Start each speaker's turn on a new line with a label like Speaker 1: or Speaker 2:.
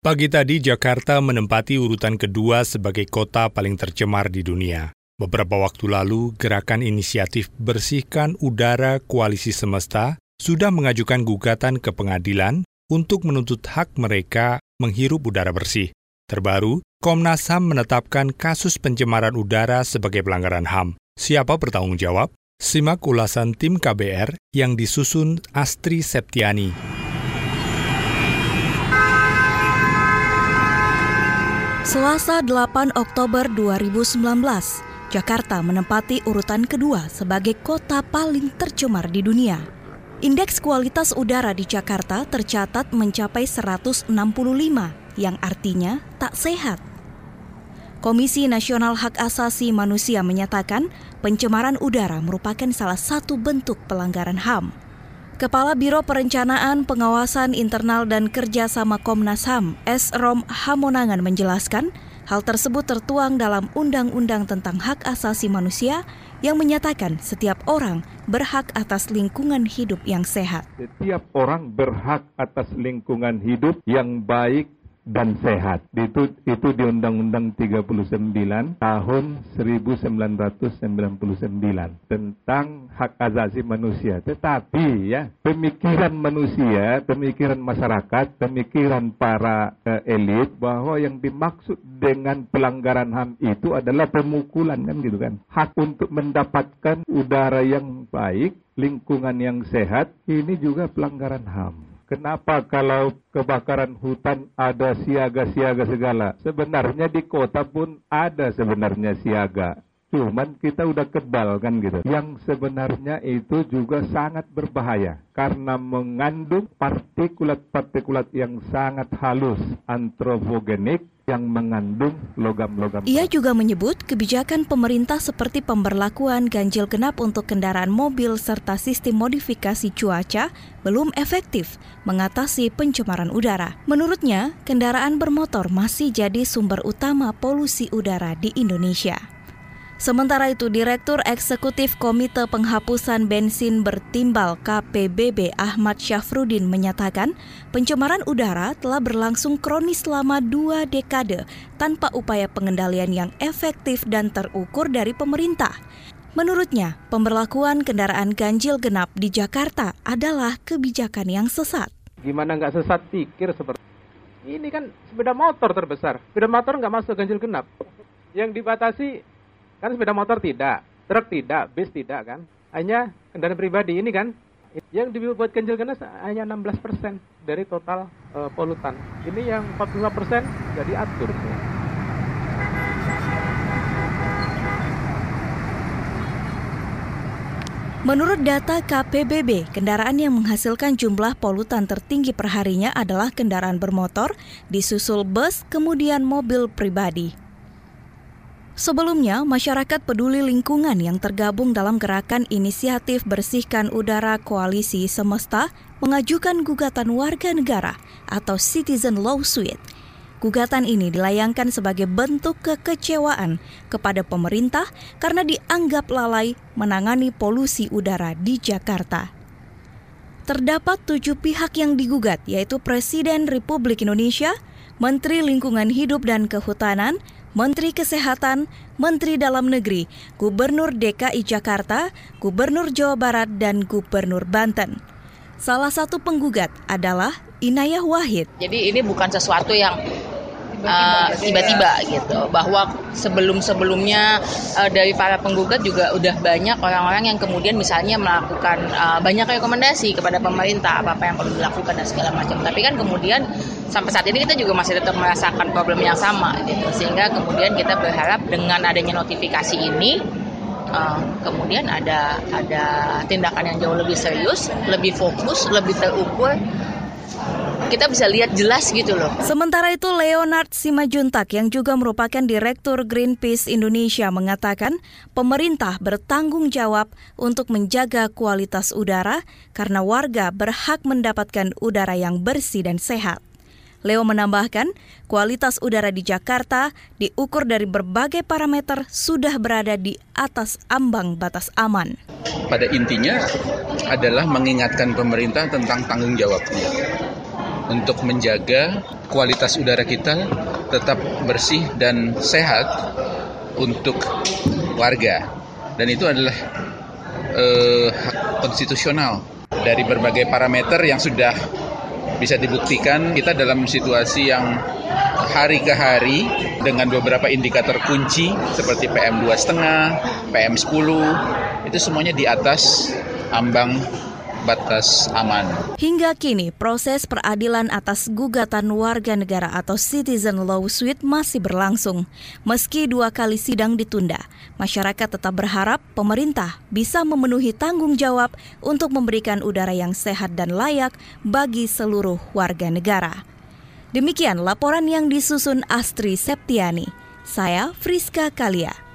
Speaker 1: Pagi tadi Jakarta menempati urutan kedua sebagai kota paling tercemar di dunia. Beberapa waktu lalu, gerakan inisiatif Bersihkan Udara Koalisi Semesta sudah mengajukan gugatan ke pengadilan untuk menuntut hak mereka menghirup udara bersih. Terbaru, Komnas HAM menetapkan kasus pencemaran udara sebagai pelanggaran HAM. Siapa bertanggung jawab? Simak ulasan tim KBR yang disusun Astri Septiani.
Speaker 2: Selasa 8 Oktober 2019, Jakarta menempati urutan kedua sebagai kota paling tercemar di dunia. Indeks kualitas udara di Jakarta tercatat mencapai 165, yang artinya tak sehat. Komisi Nasional Hak Asasi Manusia menyatakan pencemaran udara merupakan salah satu bentuk pelanggaran HAM. Kepala Biro Perencanaan Pengawasan Internal dan Kerjasama Komnas HAM, S. Rom Hamonangan menjelaskan, hal tersebut tertuang dalam Undang-Undang tentang Hak Asasi Manusia yang menyatakan setiap orang berhak atas lingkungan hidup yang sehat.
Speaker 3: Setiap orang berhak atas lingkungan hidup yang baik, dan sehat. Itu itu di Undang-Undang 39 tahun 1999 tentang hak asasi manusia. Tetapi ya, pemikiran manusia, pemikiran masyarakat, pemikiran para uh, elit bahwa yang dimaksud dengan pelanggaran HAM itu adalah pemukulan kan gitu kan. Hak untuk mendapatkan udara yang baik, lingkungan yang sehat, ini juga pelanggaran HAM. Kenapa kalau kebakaran hutan ada siaga-siaga segala? Sebenarnya di kota pun ada sebenarnya siaga. Cuman kita udah kebal kan gitu. Yang sebenarnya itu juga sangat berbahaya karena mengandung partikulat-partikulat yang sangat halus, antropogenik yang mengandung logam-logam.
Speaker 2: Ia juga menyebut kebijakan pemerintah seperti pemberlakuan ganjil genap untuk kendaraan mobil serta sistem modifikasi cuaca belum efektif mengatasi pencemaran udara. Menurutnya, kendaraan bermotor masih jadi sumber utama polusi udara di Indonesia. Sementara itu, Direktur Eksekutif Komite Penghapusan Bensin Bertimbal KPBB Ahmad Syafrudin menyatakan pencemaran udara telah berlangsung kronis selama dua dekade tanpa upaya pengendalian yang efektif dan terukur dari pemerintah. Menurutnya, pemberlakuan kendaraan ganjil genap di Jakarta adalah kebijakan yang sesat.
Speaker 4: Gimana nggak sesat pikir seperti ini kan sepeda motor terbesar. Sepeda motor nggak masuk ganjil genap. Yang dibatasi Kan sepeda motor tidak, truk tidak, bis tidak kan. Hanya kendaraan pribadi ini kan yang dibuat ganjil genap hanya 16% dari total uh, polutan. Ini yang 45% jadi atur.
Speaker 2: Menurut data KPBB, kendaraan yang menghasilkan jumlah polutan tertinggi perharinya adalah kendaraan bermotor, disusul bus, kemudian mobil pribadi. Sebelumnya, masyarakat peduli lingkungan yang tergabung dalam gerakan inisiatif Bersihkan Udara Koalisi Semesta mengajukan gugatan warga negara atau Citizen Lawsuit. Gugatan ini dilayangkan sebagai bentuk kekecewaan kepada pemerintah karena dianggap lalai menangani polusi udara di Jakarta. Terdapat tujuh pihak yang digugat, yaitu Presiden Republik Indonesia, Menteri Lingkungan Hidup dan Kehutanan, Menteri Kesehatan, Menteri Dalam Negeri, Gubernur DKI Jakarta, Gubernur Jawa Barat, dan Gubernur Banten. Salah satu penggugat adalah Inayah Wahid.
Speaker 5: Jadi ini bukan sesuatu yang Tiba-tiba. Uh, gitu. Bahwa sebelum-sebelumnya uh, dari para penggugat juga udah banyak orang-orang yang kemudian misalnya melakukan uh, banyak rekomendasi kepada pemerintah apa-apa yang perlu dilakukan dan segala macam. Tapi kan kemudian sampai saat ini kita juga masih tetap merasakan problem yang sama gitu. Sehingga kemudian kita berharap dengan adanya notifikasi ini uh, kemudian ada ada tindakan yang jauh lebih serius, lebih fokus, lebih terukur kita bisa lihat jelas gitu loh.
Speaker 2: Sementara itu Leonard Simajuntak yang juga merupakan Direktur Greenpeace Indonesia mengatakan pemerintah bertanggung jawab untuk menjaga kualitas udara karena warga berhak mendapatkan udara yang bersih dan sehat. Leo menambahkan, kualitas udara di Jakarta diukur dari berbagai parameter sudah berada di atas ambang batas aman.
Speaker 6: Pada intinya adalah mengingatkan pemerintah tentang tanggung jawabnya untuk menjaga kualitas udara kita tetap bersih dan sehat untuk warga. Dan itu adalah eh, hak konstitusional dari berbagai parameter yang sudah bisa dibuktikan kita dalam situasi yang hari ke hari dengan beberapa indikator kunci seperti PM2,5, PM10 itu semuanya di atas ambang batas aman.
Speaker 2: Hingga kini, proses peradilan atas gugatan warga negara atau citizen lawsuit masih berlangsung. Meski dua kali sidang ditunda, masyarakat tetap berharap pemerintah bisa memenuhi tanggung jawab untuk memberikan udara yang sehat dan layak bagi seluruh warga negara. Demikian laporan yang disusun Astri Septiani. Saya Friska Kalia.